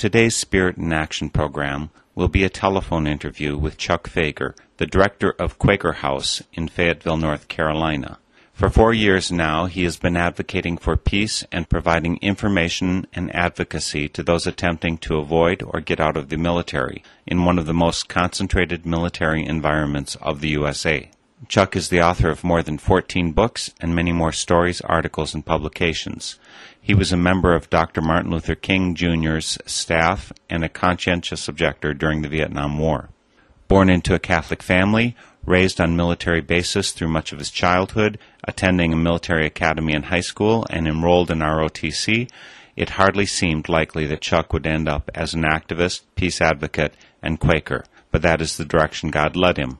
Today's Spirit in Action program will be a telephone interview with Chuck Fager, the director of Quaker House in Fayetteville, North Carolina. For four years now, he has been advocating for peace and providing information and advocacy to those attempting to avoid or get out of the military in one of the most concentrated military environments of the USA. Chuck is the author of more than 14 books and many more stories, articles, and publications. He was a member of Dr. Martin Luther King Jr.'s staff and a conscientious objector during the Vietnam War. Born into a Catholic family, raised on military bases through much of his childhood, attending a military academy in high school, and enrolled in ROTC, it hardly seemed likely that Chuck would end up as an activist, peace advocate, and Quaker, but that is the direction God led him.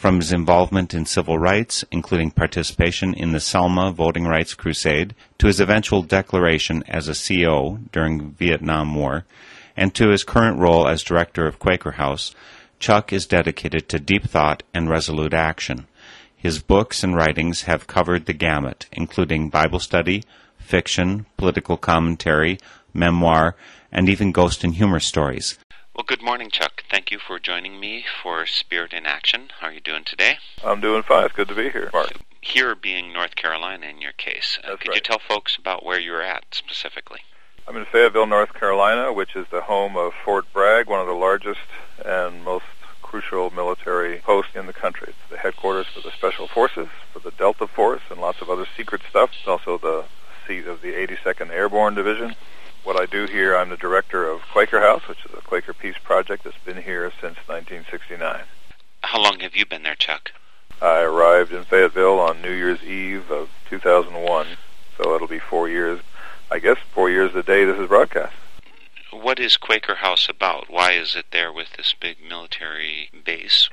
From his involvement in civil rights, including participation in the Selma Voting Rights Crusade, to his eventual declaration as a CO during Vietnam War, and to his current role as director of Quaker House, Chuck is dedicated to deep thought and resolute action. His books and writings have covered the gamut, including Bible study, fiction, political commentary, memoir, and even ghost and humor stories. Well, good morning, Chuck. Thank you for joining me for Spirit in Action. How are you doing today? I'm doing fine. It's good to be here, Mark. Here being North Carolina in your case, uh, could you tell folks about where you're at specifically? I'm in Fayetteville, North Carolina, which is the home of Fort Bragg, one of the largest and most crucial military posts in the country. It's the headquarters for the Special Forces, for the Delta Force, and lots of other secret stuff. It's also the seat of the 82nd Airborne Division. What I do here, I'm the director of Quaker House, which is a Quaker Peace Project that's been here since 1969. How long have you been there, Chuck? I arrived in Fayetteville on New Year's Eve of 2001, so it'll be four years. I guess four years the day this is broadcast. What is Quaker House about? Why is it there with this big military base?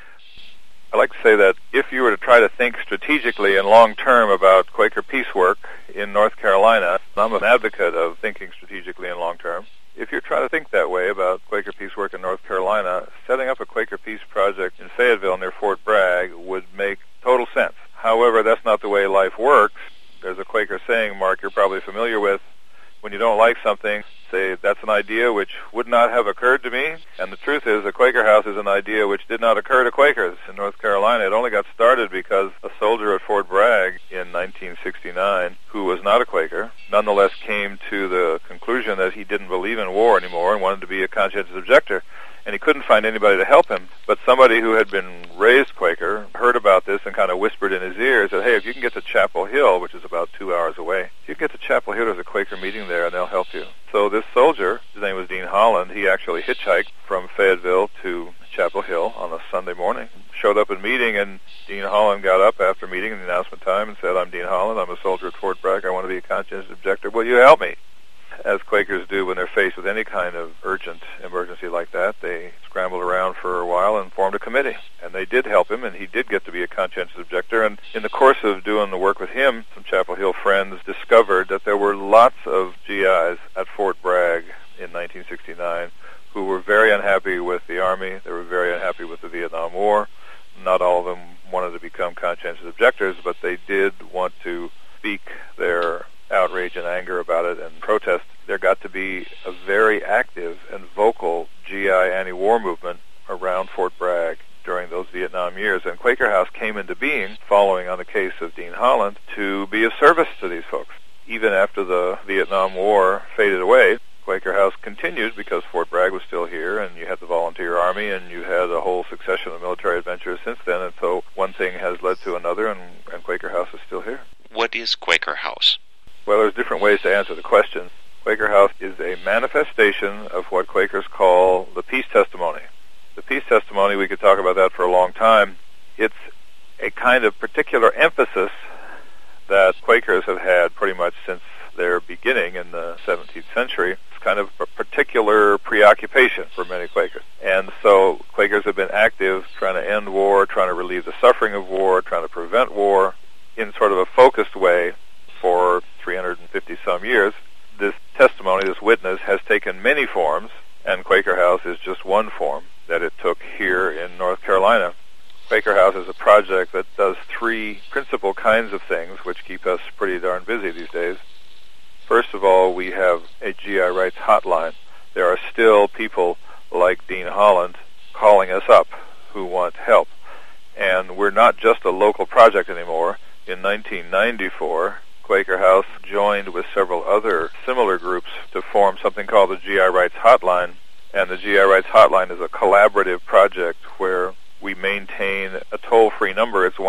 I like to say that if you were to try to think strategically and long term about Quaker peace work in North Carolina, I'm an advocate of thinking strategically and long term. If you're trying to think that way about Quaker peace work in North Carolina, setting up a Quaker peace project in Fayetteville near Fort Bragg would make total sense. However, that's not the way life works. There's a Quaker saying, Mark, you're probably familiar with. When you don't like something, say that's an idea which would not have occurred to me. And the truth is, a Quaker house is an idea which did not occur to Quakers in North Carolina. It only got started because a soldier at Fort Bragg in 1969, who was not a Quaker, nonetheless came to the conclusion that he didn't believe in war anymore and wanted to be a conscientious objector and he couldn't find anybody to help him. But somebody who had been raised Quaker heard about this and kind of whispered in his ear, said, hey, if you can get to Chapel Hill, which is about two hours away, if you can get to Chapel Hill, there's a Quaker meeting there, and they'll help you. So this soldier, his name was Dean Holland, he actually hitchhiked from Fayetteville to Chapel Hill on a Sunday morning, showed up at meeting, and Dean Holland got up after meeting in the announcement time and said, I'm Dean Holland, I'm a soldier at Fort Bragg, I want to be a conscientious objector, will you help me? As Quakers do when they're faced with any kind of urgent emergency like that, they scrambled around for a while and formed a committee. And they did help him, and he did get to be a conscientious objector. And in the course of doing the work with him, some Chapel Hill friends discovered that there were lots of GIs at Fort Bragg in 1969 who were very unhappy with the Army. They were very unhappy with the Vietnam War. Not all of them wanted to become conscientious objectors, but they did want to speak their outrage and anger about it and protest, there got to be a very active and vocal GI anti-war movement around Fort Bragg during those Vietnam years. And Quaker House came into being following on the case of Dean Holland to be of service to these folks. Even after the Vietnam War faded away, Quaker House continued because Fort Bragg was still here, and you had the Volunteer Army, and you had a whole succession of military adventures since then. And so one thing has led to another, and, and Quaker House is still here. What is Quaker House? Well, there's different ways to answer the question. Quaker House is a manifestation of what Quakers call the peace testimony. The peace testimony, we could talk about that for a long time. It's a kind of particular emphasis that Quakers have had pretty much since their beginning in the 17th century. It's kind of a particular preoccupation for many Quakers. And so Quakers have been active trying to end war, trying to relieve the suffering of war, trying to prevent war in sort of a focused way for 350 some years. This testimony, this witness, has taken many forms, and Quaker House is just one form that it took here in North Carolina. Quaker House is a project that does principal kinds of things which keep us pretty darn busy these days. First of all, we have a GI rights hotline. There are still people like Dean Holland calling us up who want help. And we're not just a local project anymore. In 1994, Quaker House joined with several other similar groups to form something called the GI Rights Hotline. And the GI Rights Hotline is a collaborative project where we maintain a toll-free number. It's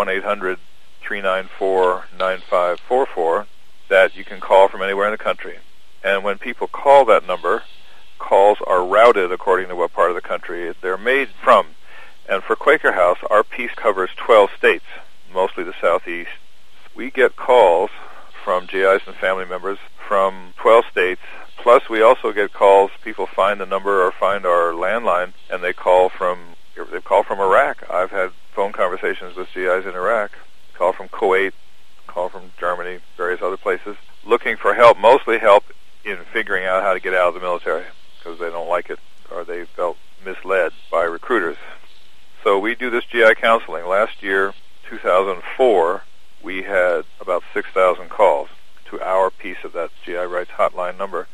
1-800-394-9544 that you can call from anywhere in the country. And when people call that number, calls are routed according to what part of the country they're made from. And for Quaker House, our piece covers 12 states, mostly the southeast. We get calls from GIs and family members from 12 states. Plus, we also get calls. People find the number or find our landline, and they call from they call from Iraq. I've had phone conversations with GIs in Iraq. Call from Kuwait. Call from Germany. Various other places, looking for help. Mostly help in figuring out how to get out of the military because they don't like it or they felt misled by recruiters. So we do this GI counseling. Last year, 2004, we had about 6,000 calls to our piece of that GI rights hotline number.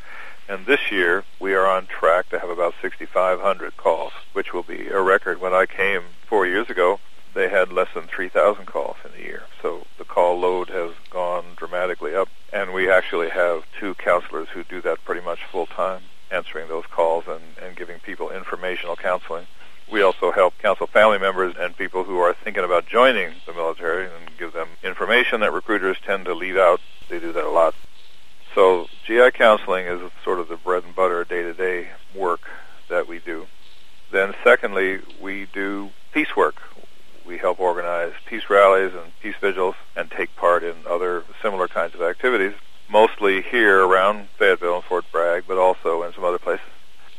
And this year, we are on track to have about 6,500 calls, which will be a record. When I came four years ago, they had less than 3,000 calls in a year. So the call load has gone dramatically up. And we actually have two counselors who do that pretty much full time, answering those calls and, and giving people informational counseling. We also help counsel family members and people who are thinking about joining the military and give them information that recruiters tend to leave out. They do that a lot. So GI counseling is sort of the bread and butter day-to-day work that we do. Then secondly, we do peace work. We help organize peace rallies and peace vigils and take part in other similar kinds of activities, mostly here around Fayetteville and Fort Bragg, but also in some other places.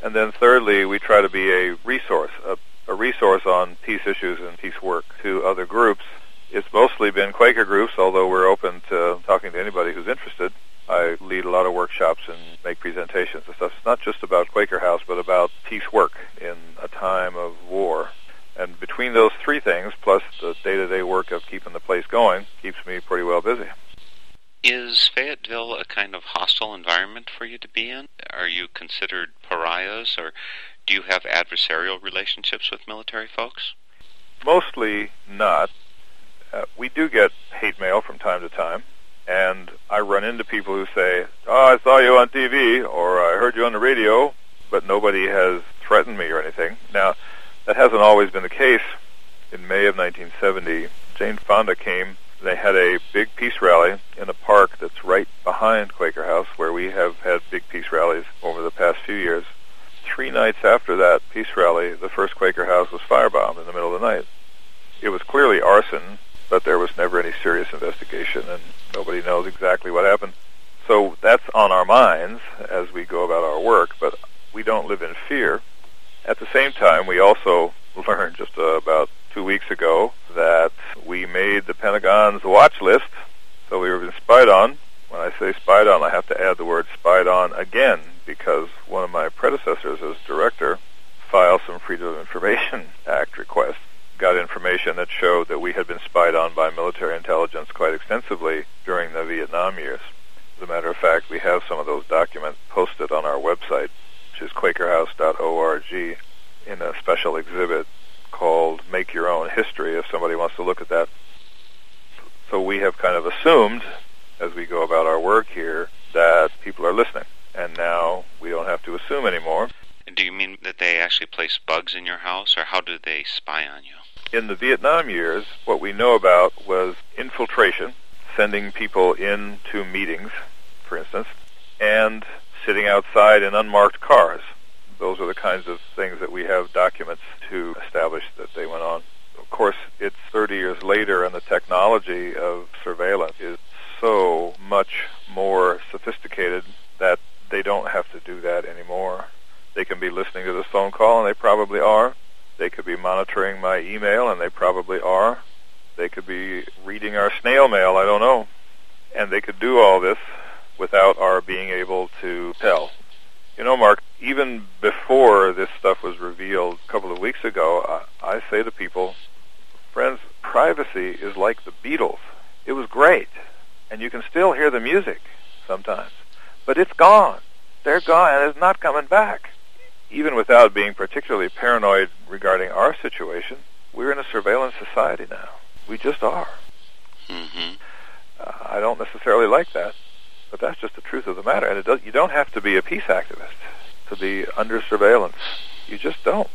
And then thirdly, we try to be a resource, a, a resource on peace issues and peace work to other groups. It's mostly been Quaker groups, although we're open to talking to anybody who's interested. I lead a lot of workshops and make presentations and stuff. It's not just about Quaker House, but about peace work in a time of war. And between those three things, plus the day-to-day work of keeping the place going, keeps me pretty well busy. Is Fayetteville a kind of hostile environment for you to be in? Are you considered pariahs, or do you have adversarial relationships with military folks? Mostly not. Uh, we do get hate mail from time to time, and I run into people who say, "Oh, I saw you on TV," or "I heard you on the radio," but nobody has threatened me or anything. Now, that hasn't always been the case. In May of 1970, Jane Fonda came they had a big peace rally in a park that's right behind Quaker House, where we have had big peace rallies over the past few years. Three nights after that peace rally, the first Quaker House was firebombed in the middle of the night. It was clearly arson, but there was never any serious investigation, and nobody knows exactly what happened. So that's on our minds as we go about our work, but we don't live in fear. At the same time, we also learned just uh, about two weeks ago that we made the Pentagon's watch list, so we were being spied on. When I say spied on, I have to add the word spied on again because one of my predecessors as director filed some Freedom of Information Act requests, got information that showed that we had been spied on by military intelligence quite extensively during the Vietnam years. As a matter of fact, we have some of those documents posted on our website, which is quakerhouse.org, in a special exhibit called Make Your Own History if somebody wants to look at that. So we have kind of assumed as we go about our work here that people are listening. And now we don't have to assume anymore. Do you mean that they actually place bugs in your house, or how do they spy on you? In the Vietnam years, what we know about was infiltration, sending people into meetings, for instance, and sitting outside in unmarked cars those are the kinds of things that we have documents to establish that they went on. Of course, it's 30 years later, and the technology of surveillance is so much more sophisticated that they don't have to do that anymore. They can be listening to this phone call, and they probably are. They could be monitoring my email, and they probably are. They could be reading our snail mail, I don't know. And they could do all this without our being able to tell. You know, Mark, even before this stuff was revealed a couple of weeks ago, I, I say to people, friends, privacy is like the Beatles. It was great, and you can still hear the music sometimes, but it's gone. They're gone, and it's not coming back. Even without being particularly paranoid regarding our situation, we're in a surveillance society now. We just are. Mm-hmm. Uh, I don't necessarily like that. But that's just the truth of the matter. And it does, you don't have to be a peace activist to be under surveillance. You just don't.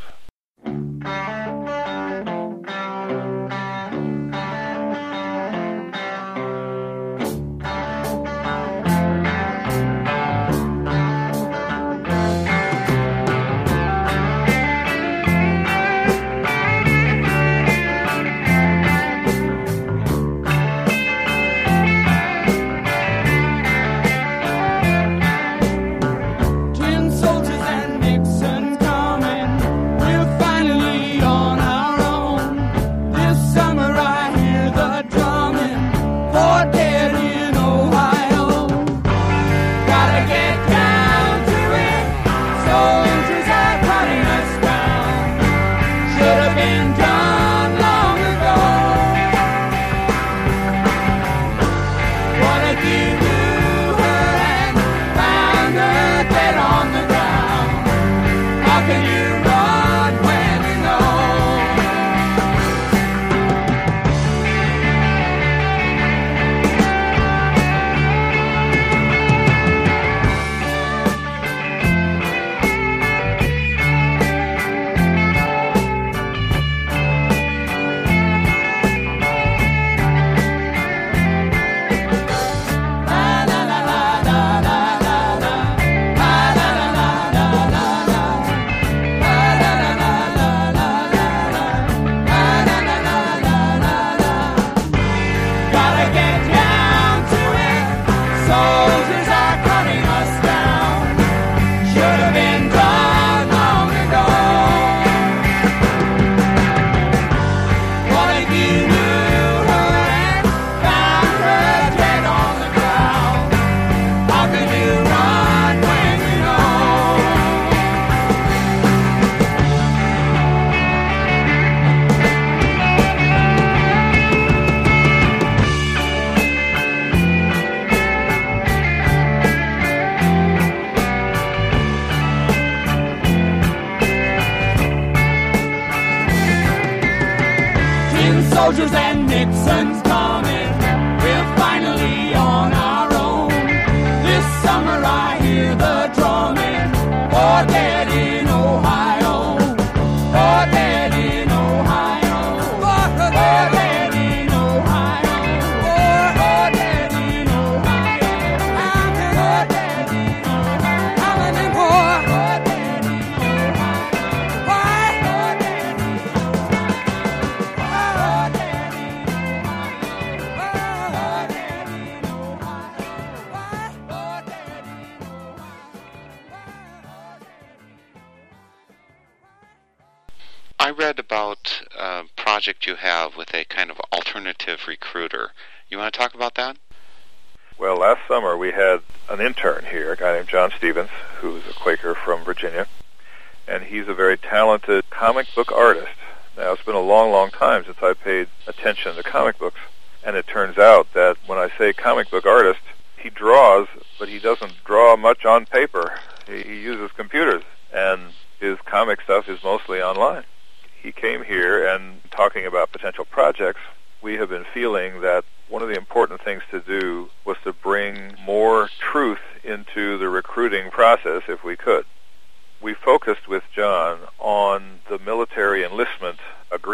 And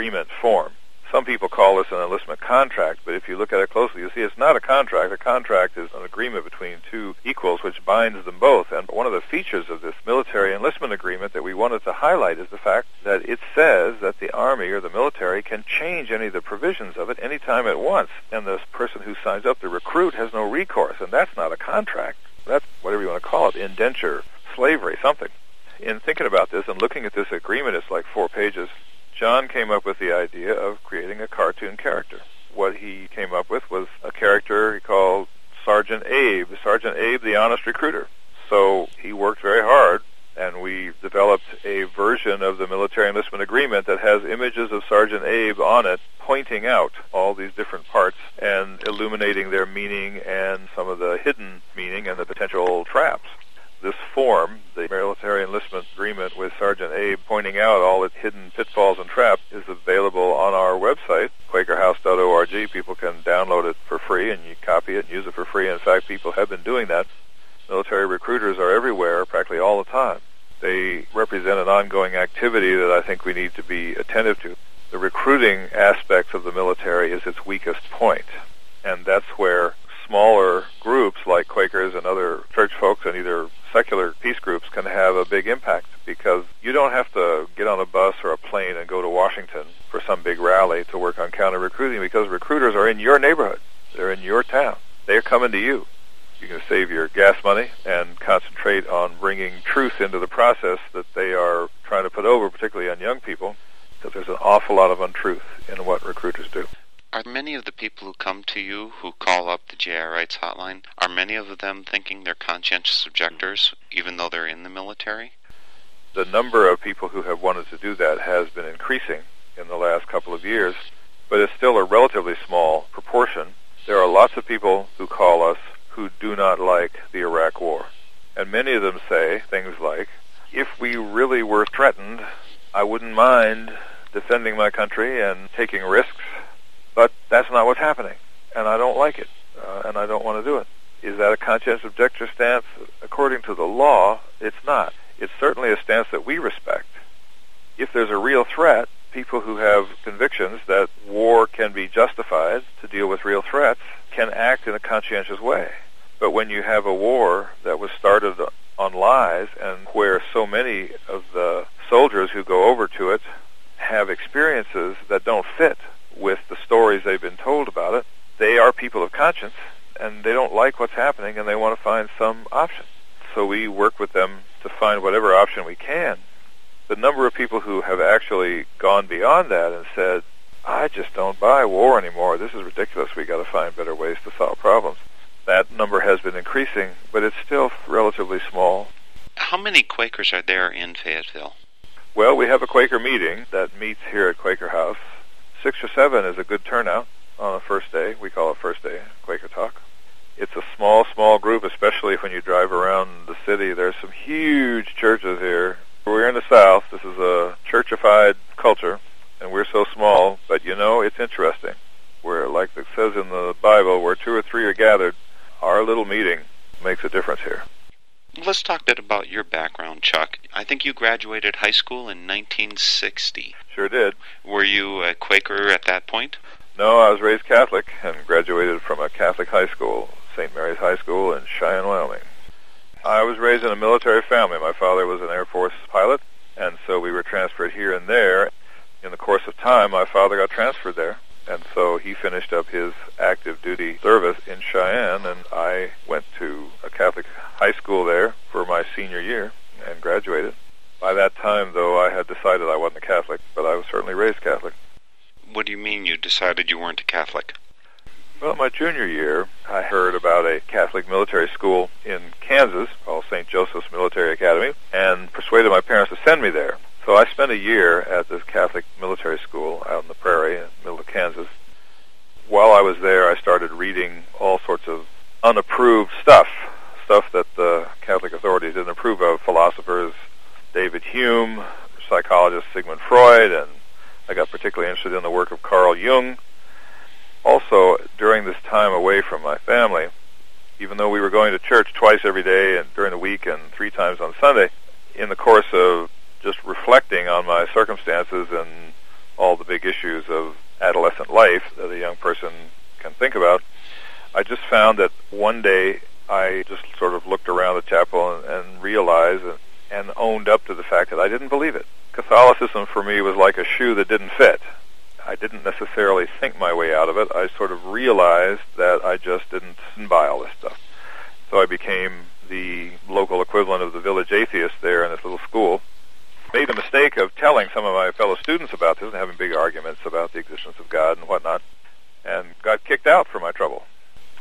agreement form. Some people call this an enlistment contract, but if you look at it closely, you see it's not a contract. A contract is an agreement between two equals which binds them both. And one of the features of this military enlistment agreement that we wanted to highlight is the fact that it says that the Army or the military can change any of the provisions of it any time at once. And the person who signs up, the recruit, has no recourse. And that's not a contract. That's whatever you want to call it, indenture, slavery, something. In thinking about this and looking at this agreement, it's like four pages. John came up with the idea of creating a cartoon character. What he came up with was a character he called Sergeant Abe, Sergeant Abe the Honest Recruiter. So he worked very hard, and we developed a version of the military enlistment agreement that has images of Sergeant Abe on it, pointing out all these different parts and illuminating their meaning and some of the hidden meaning and the potential traps this form, the military enlistment agreement with Sergeant Abe pointing out all its hidden pitfalls and traps, is available on our website, quakerhouse.org. People can download it for free and you copy it and use it for free. In fact, people have been doing that. Military recruiters are everywhere, practically all the time. They represent an ongoing activity that I think we need to be attentive to. The recruiting aspects of the military is its weakest point, and that's where smaller groups like Quakers and other church folks and either secular peace groups can have a big impact because you don't have to get on a bus or a plane and go to Washington for some big rally to work on counter recruiting because recruiters are in your neighborhood. They're in your town. They're coming to you. You can save your gas money and concentrate on bringing truth into the process that they are trying to put over, particularly on young people, because there's an awful lot of untruth in what recruiters do. Are many of the people who come to you who call up the GI Rights hotline, are many of them thinking they're conscientious objectors, even though they're in the military? The number of people who have wanted to do that has been increasing in the last couple of years, but it's still a relatively small proportion. There are lots of people who call us who do not like the Iraq War. And many of them say things like, if we really were threatened, I wouldn't mind defending my country and taking risks but that's not what's happening, and I don't like it, uh, and I don't want to do it. Is that a conscientious objector stance? According to the law, it's not. It's certainly a stance that we respect. If there's a real threat, people who have convictions that war can be justified to deal with real threats can act in a conscientious way. But when you have a war that was started on lies and where so many of the soldiers who go over to it have experiences that don't fit with the stories they've been told about it. They are people of conscience, and they don't like what's happening, and they want to find some option. So we work with them to find whatever option we can. The number of people who have actually gone beyond that and said, I just don't buy war anymore. This is ridiculous. We've got to find better ways to solve problems. That number has been increasing, but it's still relatively small. How many Quakers are there in Fayetteville? Well, we have a Quaker meeting that meets here at Quaker House six or seven is a good turnout on the first day. We call it first day Quaker Talk. It's a small, small group, especially when you drive around the city. There's some huge churches here. We're in the South. This is a churchified culture, and we're so small. But you know, it's interesting. Where, like it says in the Bible, where two or three are gathered, our little meeting makes a difference here. Let's talk a bit about your background, Chuck. I think you graduated high school in 1960. Sure did. Were you a Quaker at that point? No, I was raised Catholic and graduated from a Catholic high school, St. Mary's High School in Cheyenne, Wyoming. I was raised in a military family. My father was an Air Force pilot, and so we were transferred here and there. In the course of time, my father got transferred there, and so he finished up his active duty service in Cheyenne, and I went to a Catholic high school there for my senior year and graduated. By that time, though, I had decided I wasn't a Catholic, but I was certainly raised Catholic. What do you mean you decided you weren't a Catholic? Well, my junior year, I heard about a Catholic military school in Kansas called St. Joseph's Military Academy and persuaded my parents to send me there. So I spent a year at this Catholic military school out in the prairie in the middle of Kansas. While I was there, I started reading all sorts of unapproved stuff, stuff that the Catholic authorities didn't approve of, philosophers David Hume, psychologist Sigmund Freud, and I got particularly interested in the work of Carl Jung also, during this time away from my family, even though we were going to church twice every day and during the week and three times on Sunday, in the course of just reflecting on my circumstances and all the big issues of adolescent life that a young person can think about, I just found that one day I just sort of looked around the chapel and, and realized and, and owned up to the fact that I didn't believe it. Catholicism for me was like a shoe that didn't fit. I didn't necessarily think my way out of it. I sort of realized that I just didn't buy all this stuff. So I became the local equivalent of the village atheist there in this little school. Made the mistake of telling some of my fellow students about this and having big arguments about the existence of God and whatnot, and got kicked out for my trouble.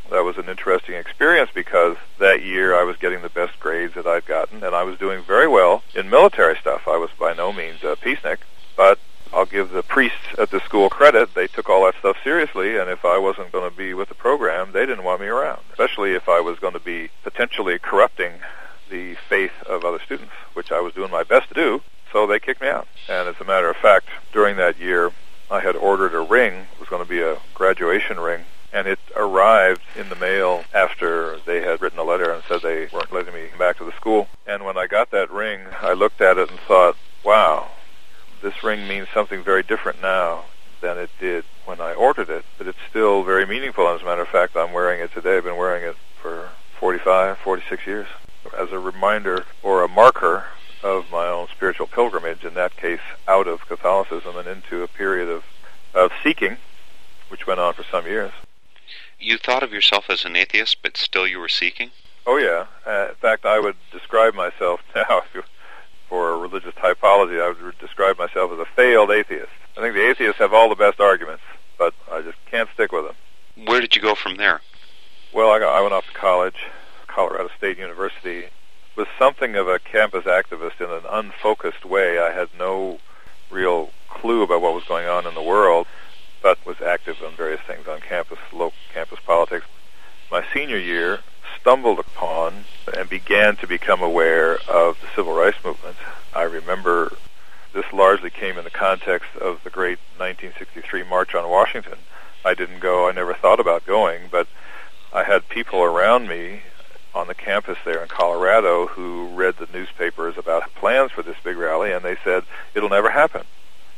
That was an interesting experience because that year I was getting the best grades that I'd gotten, and I was doing very well in military stuff. I was by no means a peacenik, but I'll give the priests at the school credit. They took all that stuff seriously, and if I wasn't going to be with the program, they didn't want me around, especially if I was going to be potentially corrupting the faith of other students, which I was doing my best to do. So they kicked me out. And as a matter of fact, during that year, I had ordered a ring. It was going to be a graduation ring. And it arrived in the mail after they had written a letter and said they weren't letting me back to the school. And when I got that ring, I looked at it and thought, wow, this ring means something very different now than it did when I ordered it, but it's still very meaningful. As a matter of fact, I'm wearing it today. I've been wearing it for 45, 46 years as a reminder or a marker of my own spiritual pilgrimage, in that case, out of Catholicism and into a period of, of seeking, which went on for some years. You thought of yourself as an atheist, but still you were seeking? Oh, yeah. Uh, in fact, I would describe myself now, if you for a religious typology, I would describe myself as a failed atheist. I think the atheists have all the best arguments, but I just can't stick with them. Where did you go from there? Well, I, got, I went off to college, Colorado State University. Was something of a campus activist in an unfocused way. I had no real clue about what was going on in the world, but was active on various things on campus, local campus politics. My senior year, stumbled upon and began to become aware of the civil rights movement. I remember this largely came in the context of the great 1963 March on Washington. I didn't go, I never thought about going, but I had people around me on the campus there in Colorado who read the newspapers about plans for this big rally, and they said, it'll never happen.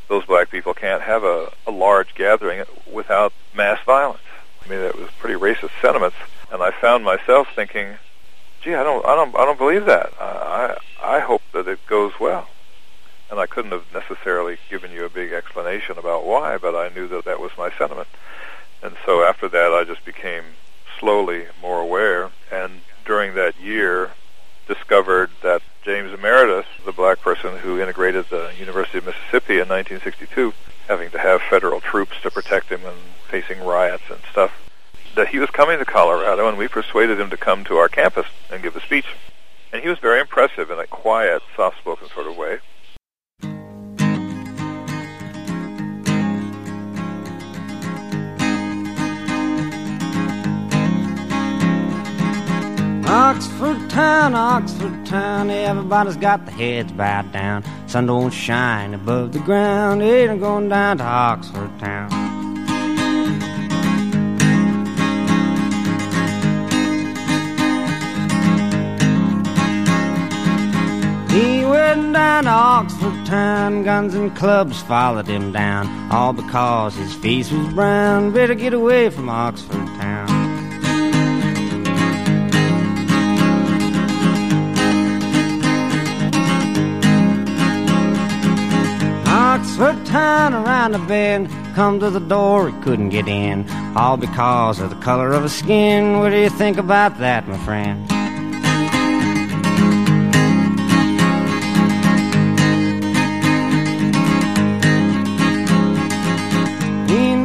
Those black people can't have a, a large gathering without mass violence. I mean, it was pretty racist sentiments and I found myself thinking, "Gee, I don't, I don't, I don't believe that. I, I hope that it goes well." And I couldn't have necessarily given you a big explanation about why, but I knew that that was my sentiment. And so after that, I just became slowly more aware. And during that year, discovered that James Meredith, the black person who integrated the University of Mississippi in 1962, having to have federal troops to protect him and facing riots and stuff, that he was coming to Colorado, and we persuaded him to come to our campus and give a speech. And he was very impressive in a quiet, soft-spoken sort of way. Oxford town, Oxford town, everybody's got their heads bowed down. Sun don't shine above the ground, ain't I'm going down to Oxford town. He went down to Oxford town, guns and clubs followed him down, all because his face was brown. Better get away from Oxford town. Oxford town around the bend, come to the door, he couldn't get in, all because of the color of his skin. What do you think about that, my friend?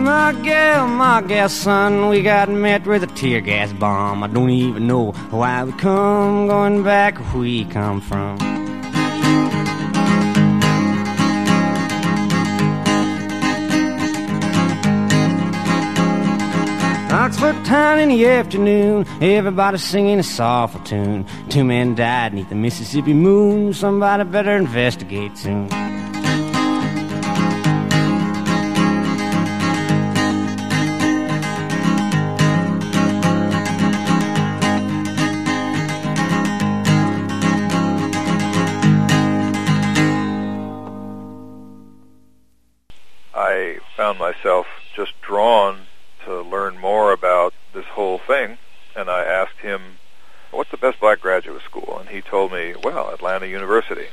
My gal, my gal son, we got met with a tear gas bomb. I don't even know why we come, going back where we come from. Oxford town in the afternoon, everybody singing a soulful tune. Two men died neath the Mississippi moon. Somebody better investigate soon. Best black graduate school?" And he told me, "Well, Atlanta University."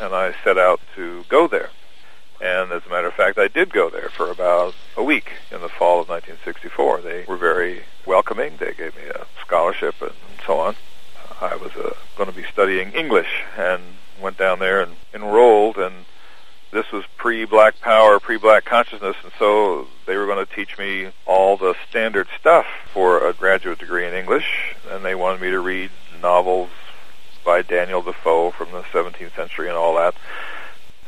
And I set out to go there. And as a matter of fact, I did go there for about a week in the fall of 1964. They were very welcoming. They gave me a scholarship and so on. I was uh, going to be studying English and went down there and enrolled and this was pre-black power, pre-black consciousness, and so they were going to teach me all the standard stuff for a graduate degree in English, and they wanted me to read novels by Daniel Defoe from the 17th century and all that.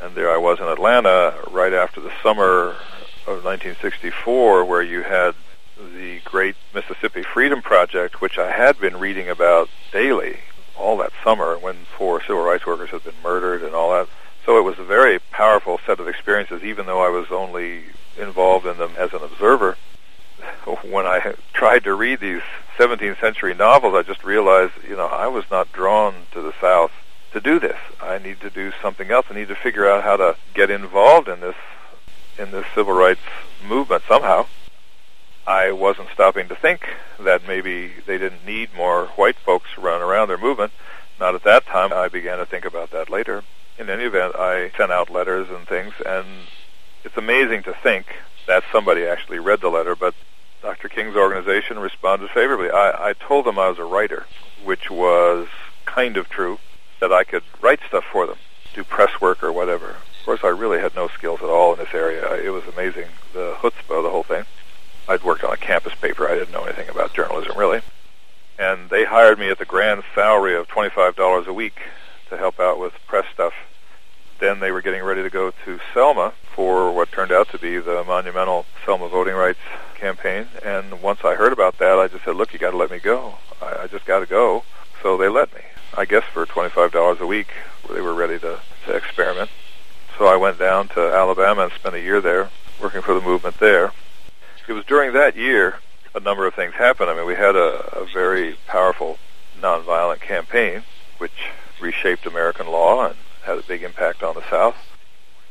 And there I was in Atlanta right after the summer of 1964, where you had the great Mississippi Freedom Project, which I had been reading about daily all that summer when four civil rights workers had been murdered and all that. So it was a very powerful set of experiences, even though I was only involved in them as an observer. When I tried to read these 17th century novels, I just realized, you know, I was not drawn to the South to do this. I need to do something else. I need to figure out how to get involved in this in this civil rights movement somehow. I wasn't stopping to think that maybe they didn't need more white folks running around their movement. Not at that time. I began to think about that later in any event, I sent out letters and things, and it's amazing to think that somebody actually read the letter, but Dr. King's organization responded favorably. I, I told them I was a writer, which was kind of true, that I could write stuff for them, do press work or whatever. Of course, I really had no skills at all in this area. It was amazing, the chutzpah, the whole thing. I'd worked on a campus paper. I didn't know anything about journalism, really. And they hired me at the grand salary of $25 a week to help out with press stuff. Then they were getting ready to go to Selma for what turned out to be the monumental Selma voting rights campaign. And once I heard about that, I just said, "Look, you got to let me go. I, I just got to go." So they let me. I guess for twenty-five dollars a week, they were ready to, to experiment. So I went down to Alabama and spent a year there, working for the movement there. It was during that year a number of things happened. I mean, we had a, a very powerful nonviolent campaign, which reshaped American law and had a big impact on the South.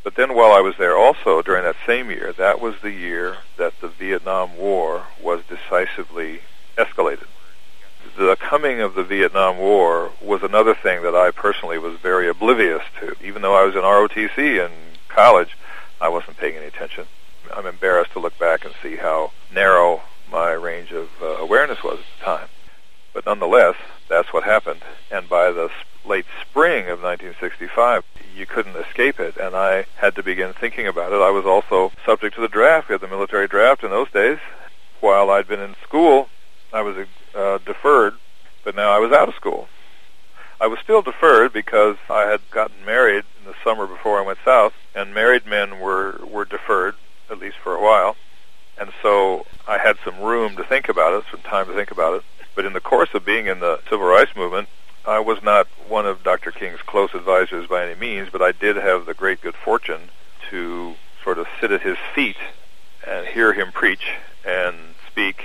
But then while I was there also during that same year, that was the year that the Vietnam War was decisively escalated. The coming of the Vietnam War was another thing that I personally was very oblivious to. Even though I was in ROTC in college, I wasn't paying any attention. I'm embarrassed to look back and see how narrow my range of uh, awareness was at the time. But nonetheless, that's what happened. And by the late spring of 1965, you couldn't escape it, and I had to begin thinking about it. I was also subject to the draft. We had the military draft in those days. While I'd been in school, I was uh, deferred, but now I was out of school. I was still deferred because I had gotten married in the summer before I went south, and married men were were deferred at least for a while, and so I had some room to think about it, some time to think about it. But in the course of being in the civil rights movement, I was not one of Dr. King's close advisors by any means, but I did have the great good fortune to sort of sit at his feet and hear him preach and speak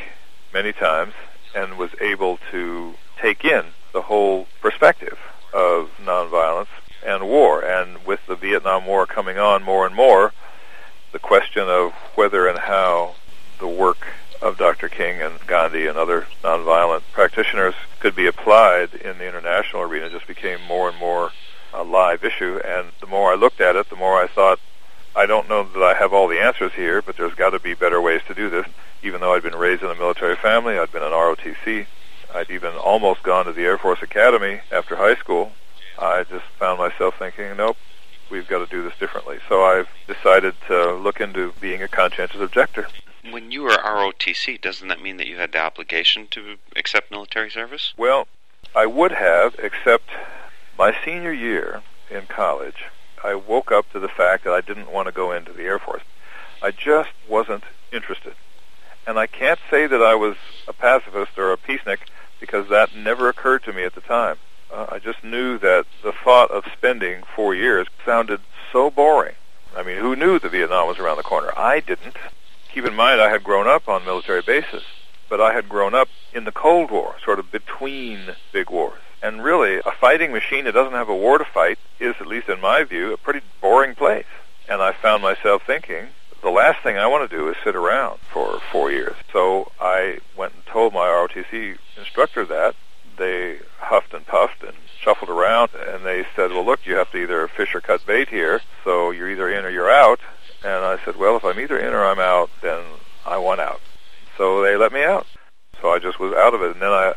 many times and was able to take in the whole perspective of nonviolence and war. And with the Vietnam War coming on more and more, the question of whether and how the work of Dr. King and Gandhi and other nonviolent practitioners could be applied in the international arena just became more and more a live issue. And the more I looked at it, the more I thought, I don't know that I have all the answers here, but there's got to be better ways to do this. Even though I'd been raised in a military family, I'd been in ROTC, I'd even almost gone to the Air Force Academy after high school. I just found myself thinking, nope, we've got to do this differently. So I've decided to look into being a conscientious objector. When you were ROTC, doesn't that mean that you had the obligation to accept military service? Well, I would have, except my senior year in college, I woke up to the fact that I didn't want to go into the Air Force. I just wasn't interested. And I can't say that I was a pacifist or a peacenik because that never occurred to me at the time. Uh, I just knew that the thought of spending four years sounded so boring. I mean, who knew that Vietnam was around the corner? I didn't. Keep in mind, I had grown up on military bases, but I had grown up in the Cold War, sort of between big wars. And really, a fighting machine that doesn't have a war to fight is, at least in my view, a pretty boring place. And I found myself thinking, the last thing I want to do is sit around for four years. So I went and told my ROTC instructor that. They huffed and puffed and shuffled around, and they said, well, look, you have to either fish or cut bait here, so you're either in or you're out. And I said, well, if I'm either in or I'm out, then I want out. So they let me out. So I just was out of it. And then I,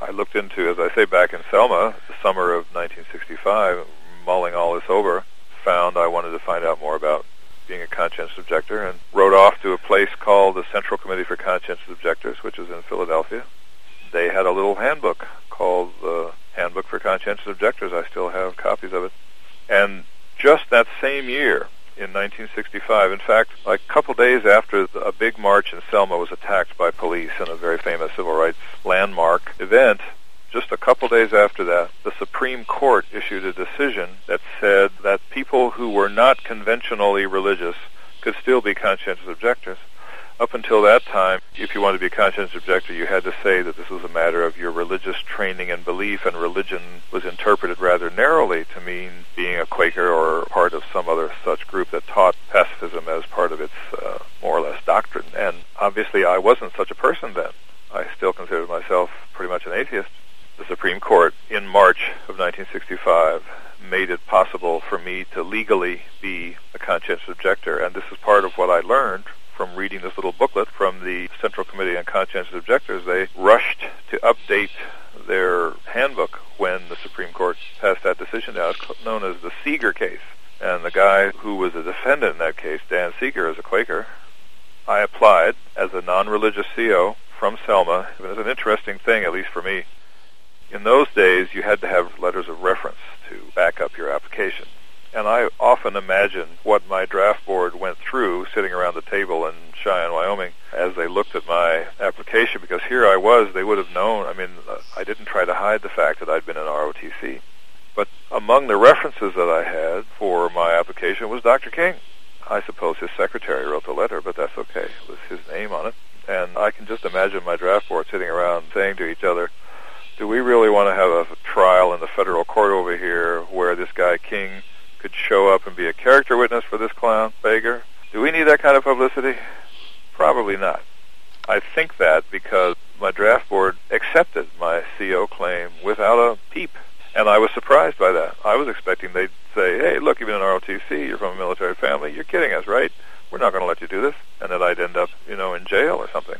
I looked into, as I say, back in Selma, the summer of 1965, mulling all this over, found I wanted to find out more about being a conscientious objector and wrote off to a place called the Central Committee for Conscientious Objectors, which is in Philadelphia. They had a little handbook called the Handbook for Conscientious Objectors. I still have copies of it. And just that same year, in 1965. In fact, a couple days after a big march in Selma was attacked by police in a very famous civil rights landmark event, just a couple days after that, the Supreme Court issued a decision that said that people who were not conventionally religious could still be conscientious objectors. Up until that time, if you wanted to be a conscientious objector, you had to say that this was a matter of your religious training and belief, and religion was interpreted rather narrowly to mean being a Quaker or part of some other such group that taught pacifism as part of its uh, more or less doctrine. And obviously, I wasn't such a person then. I still considered myself pretty much an atheist. The Supreme Court, in March of 1965, made it possible for me to legally be a conscientious objector, and this is part of what I learned from reading this little booklet from the Central Committee on Conscientious Objectors, they rushed to update their handbook when the Supreme Court passed that decision down. It's known as the Seeger case. And the guy who was a defendant in that case, Dan Seeger, is a Quaker. I applied as a non-religious CO from Selma. It was an interesting thing, at least for me. In those days, you had to have letters of reference to back up your application. And I often imagine what my draft board went through sitting around the table in Cheyenne, Wyoming, as they looked at my application, because here I was, they would have known. I mean, uh, I didn't try to hide the fact that I'd been in ROTC. But among the references that I had for my application was Dr. King. I suppose his secretary wrote the letter, but that's okay. It was his name on it. And I can just imagine my draft board sitting around saying to each other, do we really want to have a trial in the federal court over here where this guy King could show up and be a character witness for this clown, Fager? Do we need that kind of publicity? Probably not. I think that because my draft board accepted my CO claim without a peep. And I was surprised by that. I was expecting they'd say, hey, look, you've been in ROTC, you're from a military family, you're kidding us, right? We're not going to let you do this. And that I'd end up, you know, in jail or something.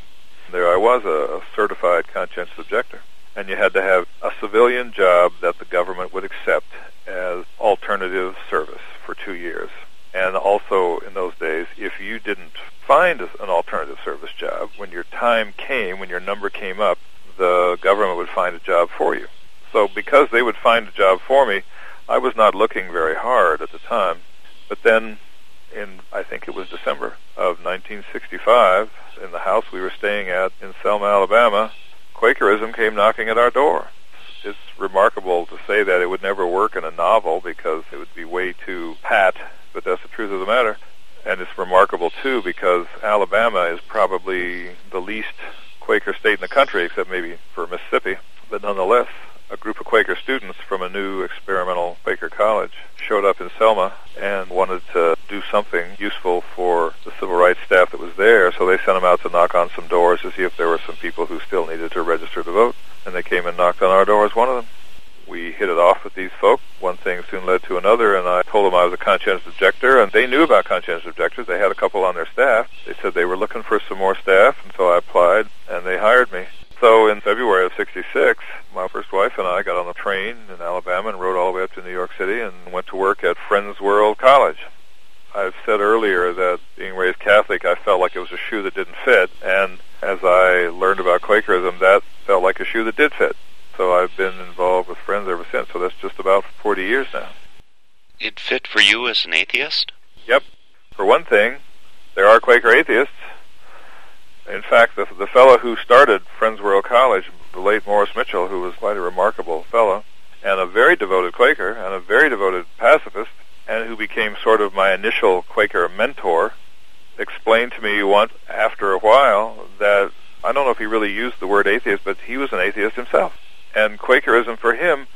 There I was, a, a certified conscientious objector. And you had to have a civilian job that the government would accept as alternative service for two years. And also in those days, if you didn't find an alternative service job, when your time came, when your number came up, the government would find a job for you. So because they would find a job for me, I was not looking very hard at the time. But then in, I think it was December of 1965, in the house we were staying at in Selma, Alabama, Quakerism came knocking at our door it's remarkable to say that it would never work in a novel because it would be way too pat, but that's the truth of the matter. And it's remarkable too because Alabama is probably the least Quaker state in the country, except maybe for Mississippi. But nonetheless, a group of Quaker students from a new experimental Quaker college showed up in Selma and wanted to do something useful for the civil rights staff that was there, so they sent them out to knock on some doors to see if there were some people who still needed to register to vote. And they came and knocked on our door as one of them. We hit it off with these folk. One thing soon led to another, and I told them I was a conscientious objector, and they knew about conscientious objectors. They had a couple on their staff. They said they were looking for some more staff, and so I applied, and they hired me. So in February of 66, my first wife and I got on the train in Alabama and rode all the way up to New York City and went to work at Friends World College. I've said earlier that being raised Catholic, I felt like it was a shoe that didn't fit, and as I learned about Quakerism, that felt like a shoe that did fit. So I've been involved with Friends ever since, so that's just about 40 years now. It fit for you as an atheist? Yep. For one thing, there are Quaker atheists, in fact, the, the fellow who started Friends World College, the late Morris Mitchell, who was quite a remarkable fellow, and a very devoted Quaker, and a very devoted pacifist, and who became sort of my initial Quaker mentor, explained to me once after a while that I don't know if he really used the word atheist, but he was an atheist himself. And Quakerism for him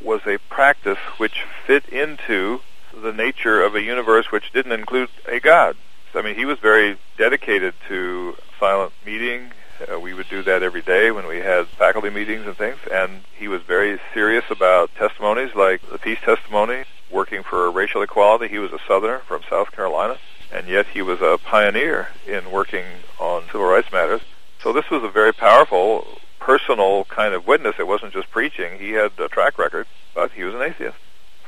was a practice which fit into the nature of a universe which didn't include a God. I mean, he was very dedicated to silent meeting. Uh, we would do that every day when we had faculty meetings and things. And he was very serious about testimonies like the peace testimony, working for racial equality. He was a Southerner from South Carolina, and yet he was a pioneer in working on civil rights matters. So this was a very powerful, personal kind of witness. It wasn't just preaching. He had a track record, but he was an atheist.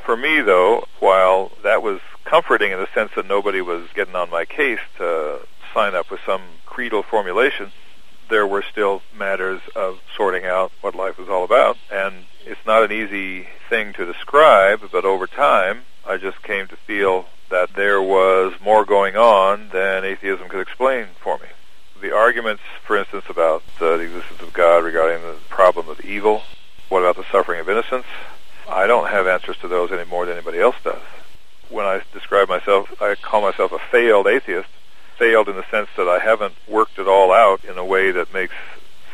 For me, though, while that was comforting in the sense that nobody was getting on my case to sign up with some creedal formulation, there were still matters of sorting out what life was all about. And it's not an easy thing to describe, but over time, I just came to feel that there was more going on than atheism could explain for me. The arguments, for instance, about uh, the existence of God regarding the problem of evil, what about the suffering of innocents? I don't have answers to those any more than anybody else does. When I describe myself, I call myself a failed atheist failed in the sense that I haven't worked it all out in a way that makes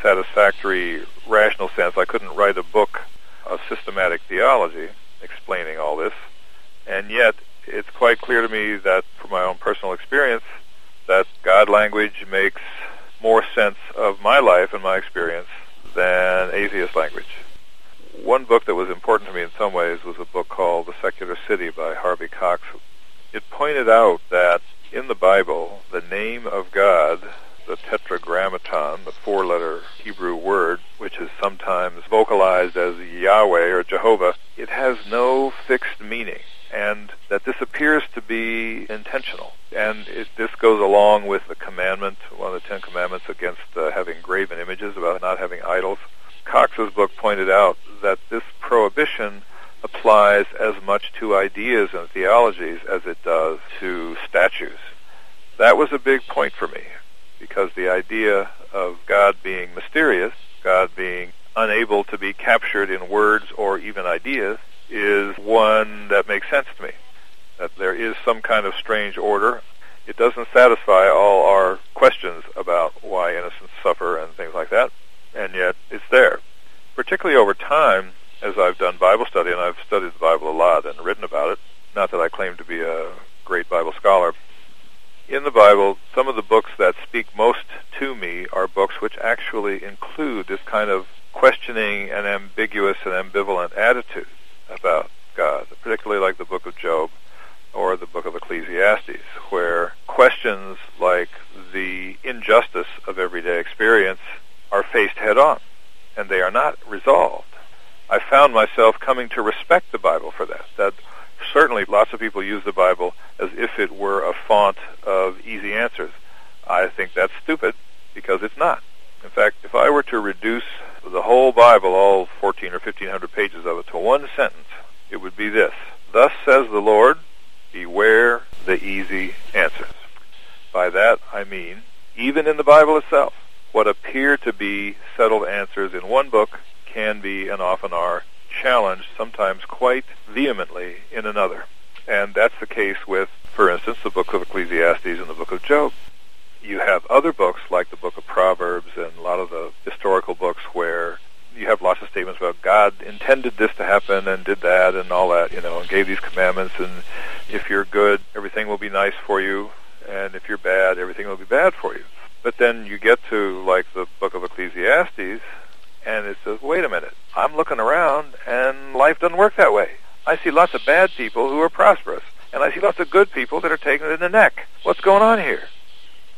satisfactory, rational sense. I couldn't write a book of systematic theology explaining all this. And yet, it's quite clear to me that, from my own personal experience, that God language makes more sense of my life and my experience than atheist language. One book that was important to me in some ways was a book called The Secular City by Harvey Cox. It pointed out that in the Bible, the name of God, the tetragrammaton, the four-letter Hebrew word, which is sometimes vocalized as Yahweh or Jehovah, it has no fixed meaning and that this appears to be intentional. And it, this goes along with the commandment, one of the Ten Commandments against uh, having graven images, about not having idols. Cox's book pointed out that this prohibition applies as much to ideas and theologies as it does to statues. That was a big point for me because the idea of God being mysterious, God being unable to be captured in words or even ideas, is one that makes sense to me. That there is some kind of strange order. It doesn't satisfy all our questions about why innocents suffer and things like that, and yet it's there. Particularly over time, as I've done Bible study, and I've studied the Bible a lot and written about it, not that I claim to be a great Bible scholar, in the Bible, some of the books that speak most to me are books which actually include this kind of questioning and ambiguous and ambivalent attitude about God, particularly like the book of Job or the book of Ecclesiastes, where questions like the injustice of everyday experience are faced head on, and they are not resolved. I found myself coming to respect the Bible for that. That certainly lots of people use the Bible as if it were a font of easy answers. I think that's stupid because it's not. In fact, if I were to reduce the whole Bible, all 14 or 1500 pages of it, to one sentence, it would be this. Thus says the Lord, beware the easy answers. By that I mean, even in the Bible itself, what appear to be settled answers in one book can be and often are challenged, sometimes quite vehemently, in another. And that's the case with, for instance, the book of Ecclesiastes and the book of Job. You have other books like the book of Proverbs and a lot of the historical books where you have lots of statements about God intended this to happen and did that and all that, you know, and gave these commandments. And if you're good, everything will be nice for you, and if you're bad, everything will be bad for you. But then you get to like the book of Ecclesiastes, and it says, wait a minute, I'm looking around, and life doesn't work that way. I see lots of bad people who are prosperous, and I see lots of good people that are taking it in the neck. What's going on here?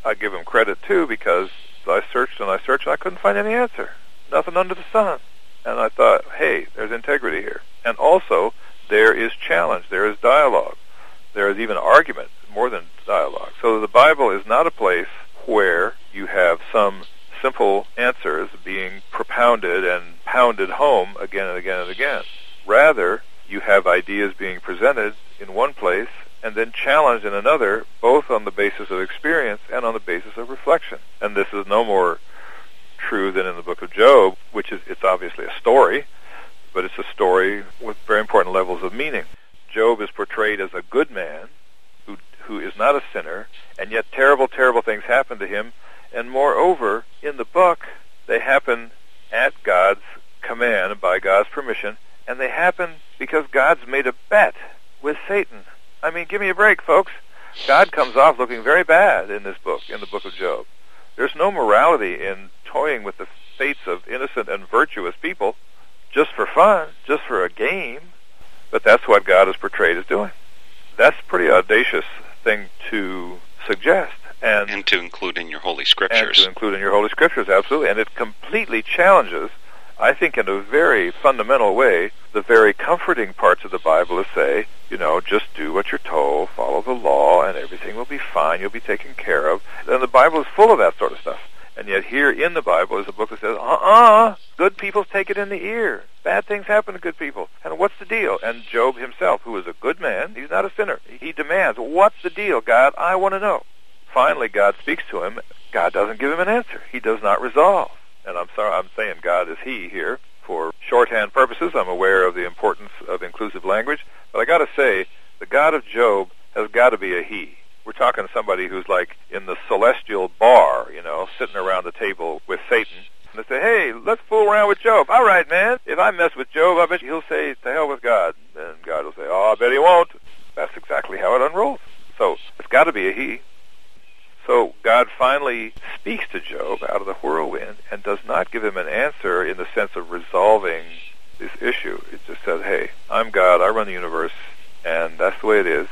I give him credit too because I searched and I searched and I couldn't find any answer. Nothing under the sun. And I thought, hey, there's integrity here. And also, there is challenge. There is dialogue. There is even argument, more than dialogue. So the Bible is not a place where you have some simple answers being propounded and pounded home again and again and again. Rather, you have ideas being presented in one place and then challenged in another, both on the basis of experience and on the basis of reflection. And this is no more true than in the book of Job, which is it's obviously a story, but it's a story with very important levels of meaning. Job is portrayed as a good man who who is not a sinner, and yet terrible, terrible things happen to him. And moreover, in the book, they happen at God's command, by God's permission, and they happen because God's made a bet with Satan. I mean, give me a break, folks. God comes off looking very bad in this book, in the book of Job. There's no morality in toying with the fates of innocent and virtuous people just for fun, just for a game. But that's what God is portrayed as doing. That's a pretty audacious thing to suggest. And, and to include in your Holy scriptures. and to include in your Holy Scriptures, absolutely. And it completely challenges, I think in a very fundamental way, the very comforting parts of the Bible say, you know, just do what you're told, follow the law, and everything will be fine, you'll be taken care of. And the Bible is full of that sort of stuff. And yet here in the Bible is a book that says, uh-uh, good people take it in the ear. Bad things happen to good people. And what's the deal? And Job himself, who is a good man, he's not a sinner. He demands, what's the deal, God? I want to know. Finally, God speaks to him. God doesn't give him an answer. He does not resolve. And I'm sorry, I'm saying God is he here for shorthand purposes. I'm aware of the importance of inclusive language. But I got to say, the God of Job has got to be a he. We're talking somebody who's like in the celestial bar, you know, sitting around the table with Satan. And they say, hey, let's fool around with Job. All right, man. If I mess with Job, I bet he'll say, to hell with God. And God will say, oh, I bet he won't. That's exactly how it unrolls. So it's got to be a he. So God finally speaks to Job out of the whirlwind and does not give him an answer in the sense of resolving this issue. It just says, hey, I'm God, I run the universe, and that's the way it is.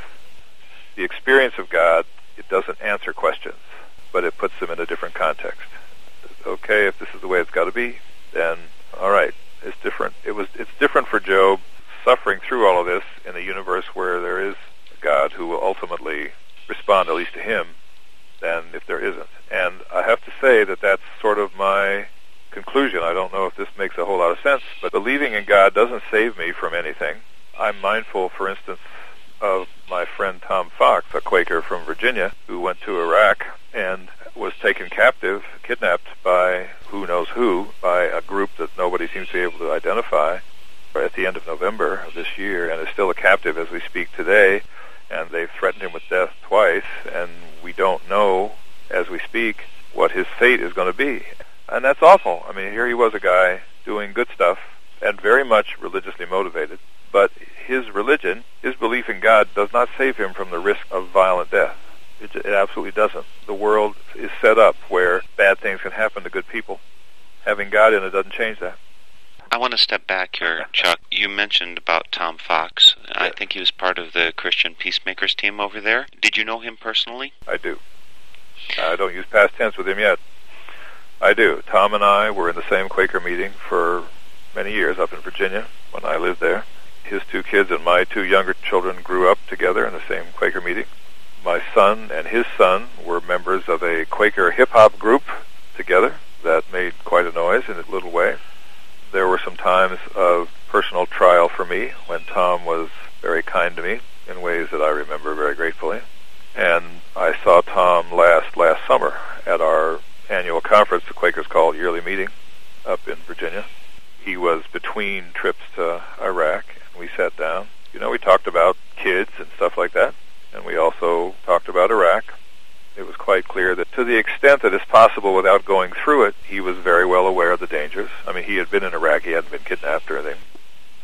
The experience of God, it doesn't answer questions, but it puts them in a different context. Okay, if this is the way it's got to be, then all right, it's different. It was it's different for Job suffering through all of this in a universe where there is a God who will ultimately respond, at least to him, than if there isn't. And I have to say that that's sort of my conclusion. I don't know if this makes a whole lot of sense, but believing in God doesn't save me from anything. I'm mindful, for instance, of my friend Tom Fox, a Quaker from Virginia, who went to Iraq and was taken captive, kidnapped by who knows who, by a group that nobody seems to be able to identify at the end of November of this year, and is still a captive as we speak today. And they've threatened him with death twice, and we don't know, as we speak, what his fate is going to be. And that's awful. I mean, here he was a guy doing good stuff and very much religiously motivated, but his religion, his belief in God, does not save him from the risk of violent death. It, it absolutely doesn't. The world is set up where bad things can happen to good people. Having God in it doesn't change that. I want to step back here, Chuck. You mentioned about Tom Fox. I think he was part of the Christian Peacemakers team over there. Did you know him personally? I do. I don't use past tense with him yet. I do. Tom and I were in the same Quaker meeting for many years up in Virginia when I lived there. His two kids and my two younger children grew up together in the same Quaker meeting. My son and his son were members of a Quaker hip hop group together that made quite a noise in a little way. There were some times of personal trial for me when Tom was very kind to me in ways that I remember very gratefully. And I saw Tom last last summer at our annual conference, the Quakers call yearly meeting, up in Virginia. He was between trips to Iraq, and we sat down. You know, we talked about kids and stuff like that, and we also talked about Iraq. It was quite clear that to the extent that it's possible without going through it, he was very well aware of the dangers. I mean, he had been in Iraq, he hadn't been kidnapped or anything.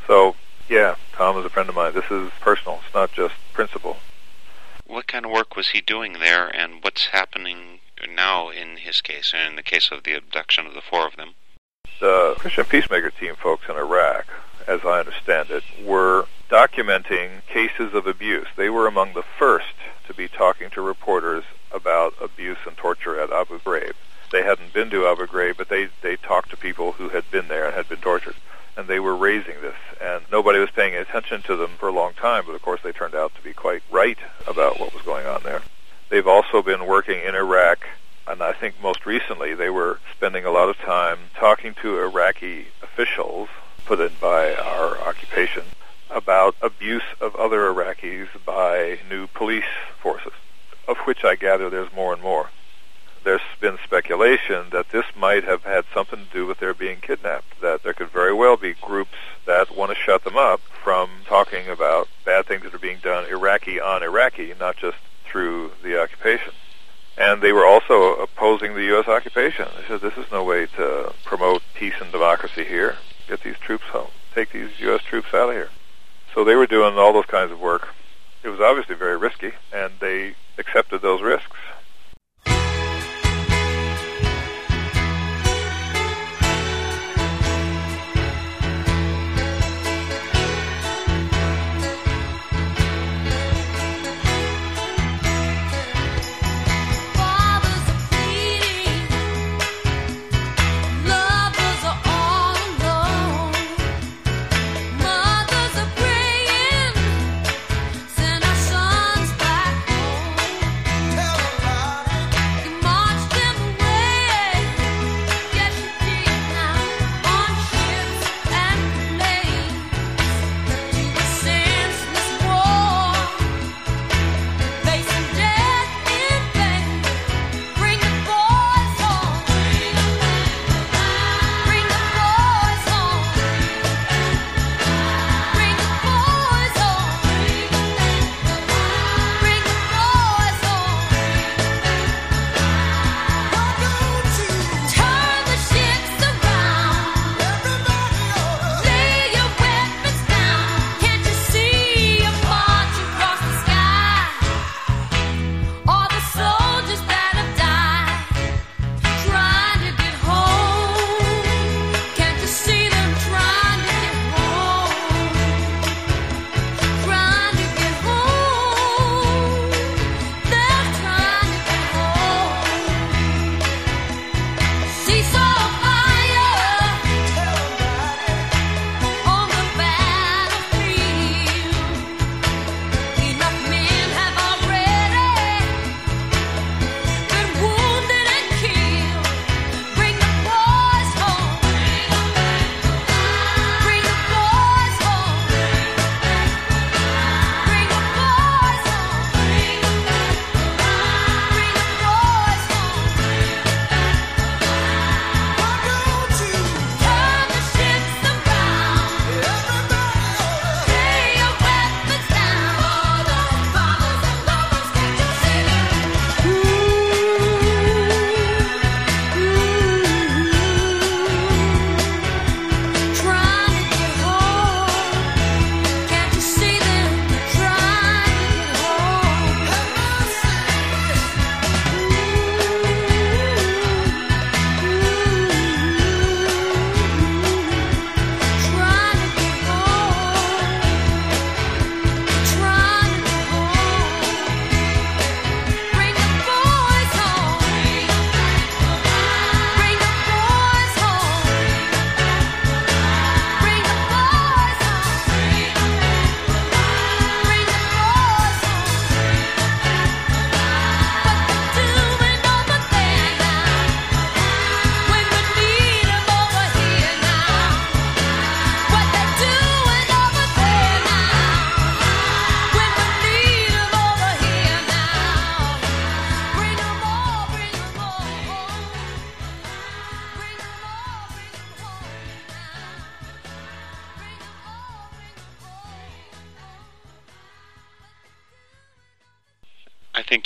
So, yeah, Tom is a friend of mine. This is personal. It's not just principle. What kind of work was he doing there, and what's happening now in his case, and in the case of the abduction of the four of them? The Christian Peacemaker team folks in Iraq, as I understand it, were documenting cases of abuse. They were among the first to be talking to reporters about abuse and torture at Abu Ghraib. They hadn't been to Abu Ghraib, but they, they talked to people who had been there and had been tortured. And they were raising this, and nobody was paying attention to them for a long time, but of course they turned out to be quite right about what was going on there. They've also been working in Iraq, and I think most recently they were spending a lot of time talking to Iraqi officials put in by our occupation about abuse of other Iraqis by new police forces, of which I gather there's more and more. There's been speculation that this might have had something to do with their being kidnapped, that there could very well be groups that want to shut them up from talking about bad things that are being done Iraqi on Iraqi, not just through the occupation. And they were also opposing the U.S. occupation. They said, this is no way to promote peace and democracy here. Get these troops home. Take these U.S. troops out of here. So they were doing all those kinds of work. It was obviously very risky, and they accepted those risks.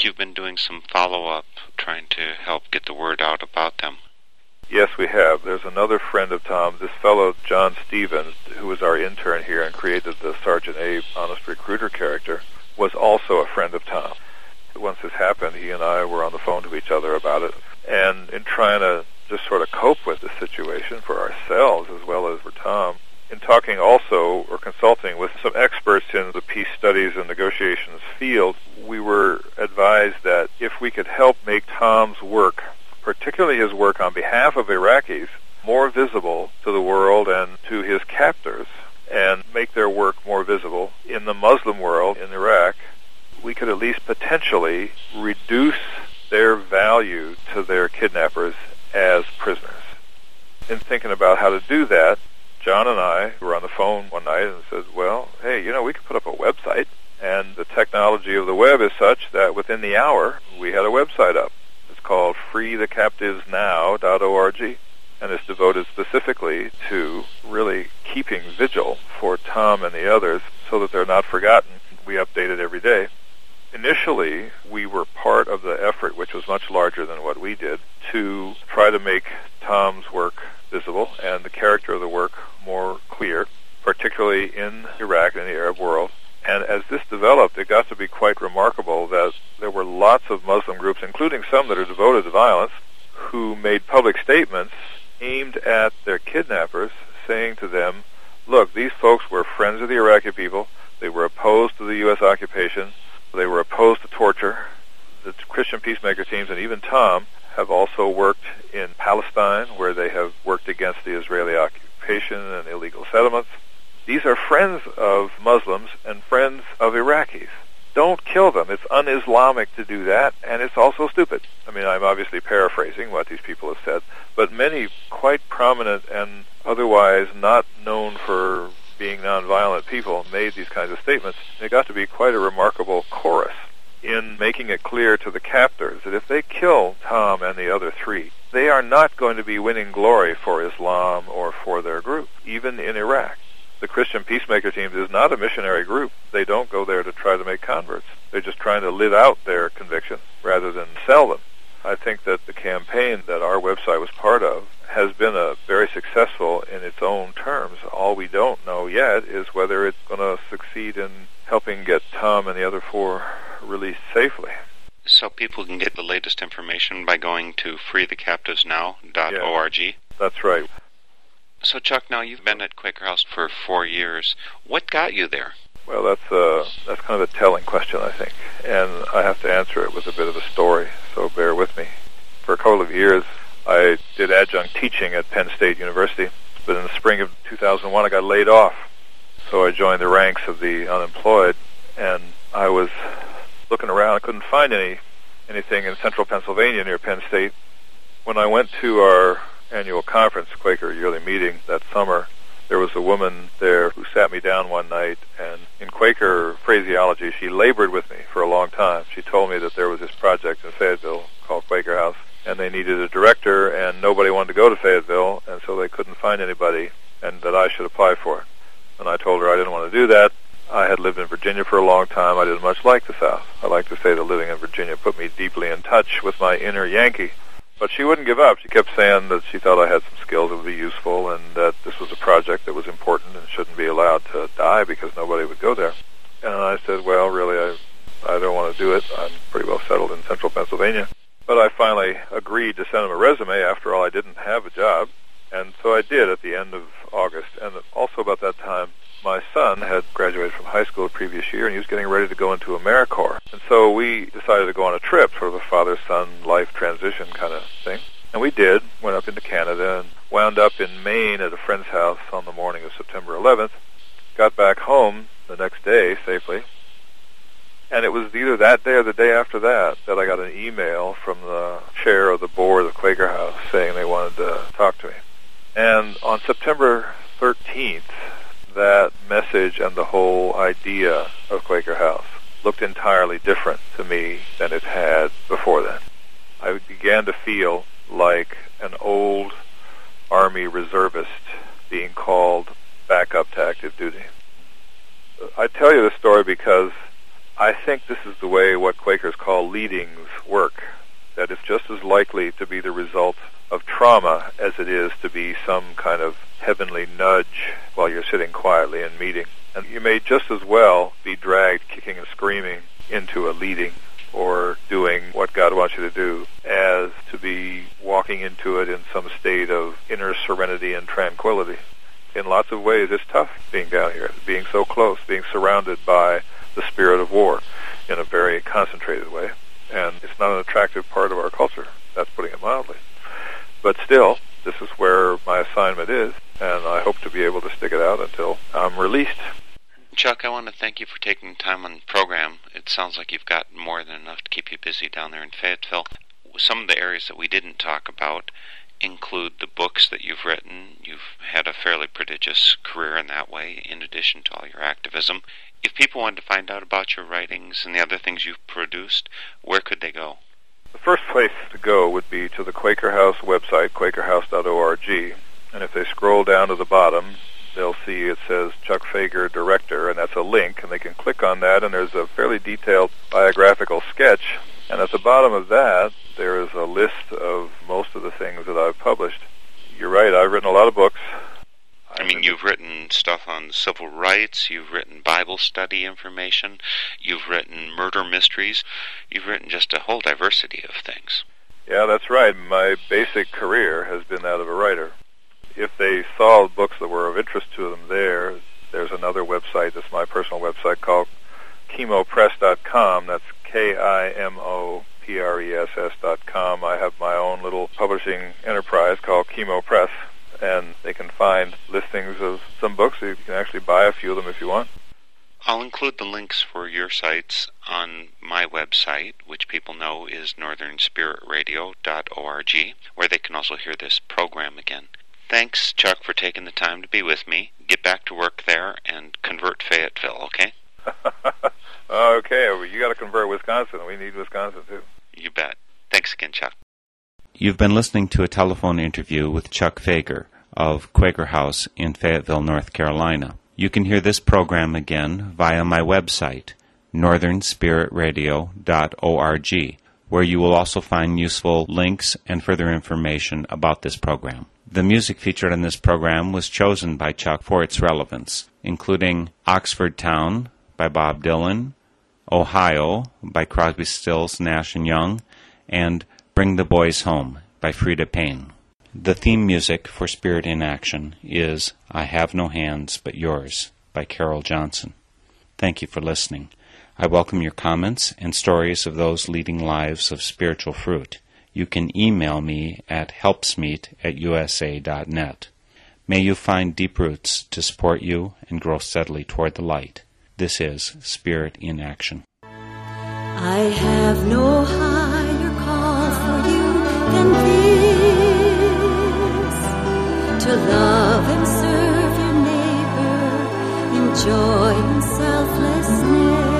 You've been doing some follow up, trying to help get the word out about them. Yes, we have. There's another friend of Tom's, this fellow John Stevens, who was our intern here and created the Sergeant Abe honest recruiter character, was also a friend of Tom. Once this happened, he and I were on the phone to each other about it. And in trying to just sort of cope with the situation for ourselves as well as for Tom, in talking also or consulting with some experts in the peace studies and negotiations field, we were advised that if we could help make Tom's work, particularly his work on behalf of Iraqis, more visible to the world and to his captors, and make their work more visible in the Muslim world in Iraq, we could at least potentially reduce their value to their kidnappers as prisoners. In thinking about how to do that, John and I were on the phone one night and said, well, hey, you know, we could put up a website. And the technology of the web is such that within the hour, we had a website up. It's called freethecaptivesnow.org, and it's devoted specifically to really keeping vigil for Tom and the others so that they're not forgotten. We update it every day. Initially, we were part of the effort, which was much larger than what we did, to try to make Tom's work visible and the character of the work more clear, particularly in Iraq and the Arab world. And as this developed, it got to be quite remarkable that there were lots of Muslim groups, including some that are devoted to violence, who made public statements aimed at their kidnappers, saying to them, look, these folks were friends of the Iraqi people. They were opposed to the U.S. occupation. They were opposed to torture. The Christian peacemaker teams and even Tom have also worked in Palestine, where they have worked against the Israeli occupation and illegal settlements. These are friends of Muslims and friends of Iraqis. Don't kill them. It's un-Islamic to do that, and it's also stupid. I mean, I'm obviously paraphrasing what these people have said, but many quite prominent and otherwise not known for being nonviolent people made these kinds of statements. It got to be quite a remarkable chorus in making it clear to the captors that if they kill Tom and the other three, they are not going to be winning glory for Islam or for their group, even in Iraq. The Christian Peacemaker Team is not a missionary group. They don't go there to try to make converts. They're just trying to live out their convictions rather than sell them. I think that the campaign that our website was part of has been a very successful in its own terms. All we don't know yet is whether it's going to succeed in helping get Tom and the other four released safely. So people can get the latest information by going to freethecaptivesnow.org. Yeah, that's right. So Chuck, now you've been at Quaker House for four years. What got you there? Well, that's uh, that's kind of a telling question, I think, and I have to answer it with a bit of a story. So bear with me. For a couple of years, I did adjunct teaching at Penn State University, but in the spring of 2001, I got laid off. So I joined the ranks of the unemployed, and I was looking around. I couldn't find any anything in central Pennsylvania near Penn State. When I went to our annual conference, Quaker yearly meeting that summer, there was a woman there who sat me down one night, and in Quaker phraseology, she labored with me for a long time. She told me that there was this project in Fayetteville called Quaker House, and they needed a director, and nobody wanted to go to Fayetteville, and so they couldn't find anybody, and that I should apply for it. And I told her I didn't want to do that. I had lived in Virginia for a long time. I didn't much like the South. I like to say that living in Virginia put me deeply in touch with my inner Yankee. But she wouldn't give up. She kept saying that she thought I had some skills that would be useful and that this was a project that was important and shouldn't be allowed to die because nobody would go there. And I said, well, really, I, I don't want to do it. I'm pretty well settled in central Pennsylvania. But I finally agreed to send him a resume. After all, I didn't have a job. And so I did at the end of August. And also about that time, my son had graduated from high school the previous year, and he was getting ready to go into AmeriCorps. And so we decided to go on a trip, sort of a father-son life transition kind of thing. And we did, went up into Canada, and wound up in Maine at a friend's house on the morning of September 11th. Got back home the next day safely. And it was either that day or the day after that that I got an email from the chair of the board of Quaker House saying they wanted to talk to me. And on September 13th, that message and the whole idea of Quaker House looked entirely different to me than it had before then. I began to feel like an old Army reservist being called back up to active duty. I tell you this story because I think this is the way what Quakers call leadings work. That it's just as likely to be the result of trauma as it is to be some kind of heavenly nudge while you're sitting quietly in meeting. And you may just as well be dragged kicking and screaming into a leading or doing what God wants you to do as to be walking into it in some state of inner serenity and tranquility. In lots of ways, it's tough being down here, being so close, being surrounded by the spirit of war in a very concentrated way. And it's not an attractive part of our culture. That's putting it mildly. But still, this is where my assignment is, and I hope to be able to stick it out until I'm released. Chuck, I want to thank you for taking time on the program. It sounds like you've got more than enough to keep you busy down there in Fayetteville. Some of the areas that we didn't talk about include the books that you've written. You've had a fairly prodigious career in that way, in addition to all your activism. If people wanted to find out about your writings and the other things you've produced, where could they go? The first place to go would be to the Quaker House website, quakerhouse.org. And if they scroll down to the bottom, they'll see it says Chuck Fager Director, and that's a link, and they can click on that, and there's a fairly detailed biographical sketch. And at the bottom of that, there is a list of most of the things that I've published. You're right, I've written a lot of books. I mean, you've written stuff on civil rights, you've written Bible study information, you've written murder mysteries, you've written just a whole diversity of things. Yeah, that's right. My basic career has been that of a writer. If they saw books that were of interest to them there, there's another website that's my personal website called kimopress.com. That's K-I-M-O-P-R-E-S-S dot com. I have my own little publishing enterprise called Kimo Press and they can find listings of some books. So you can actually buy a few of them if you want. I'll include the links for your sites on my website, which people know is northernspiritradio.org, where they can also hear this program again. Thanks, Chuck, for taking the time to be with me. Get back to work there and convert Fayetteville, okay? okay, you got to convert Wisconsin. We need Wisconsin, too. You bet. Thanks again, Chuck. You've been listening to a telephone interview with Chuck Fager of Quaker House in Fayetteville, North Carolina. You can hear this program again via my website, northernspiritradio.org, where you will also find useful links and further information about this program. The music featured in this program was chosen by Chuck for its relevance, including Oxford Town by Bob Dylan, Ohio by Crosby, Stills, Nash and Young, and Bring the Boys Home by Freda Payne. The theme music for Spirit in Action is I Have No Hands But Yours by Carol Johnson. Thank you for listening. I welcome your comments and stories of those leading lives of spiritual fruit. You can email me at helpsmeet at usa.net. May you find deep roots to support you and grow steadily toward the light. This is Spirit in Action. I have no higher call for you than this to love and serve your neighbor in joy and selflessness.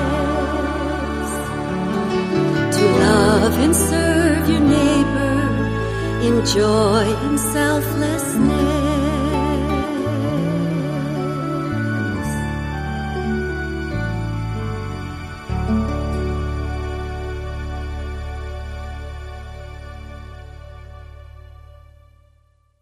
To love and serve your neighbor in joy and selflessness.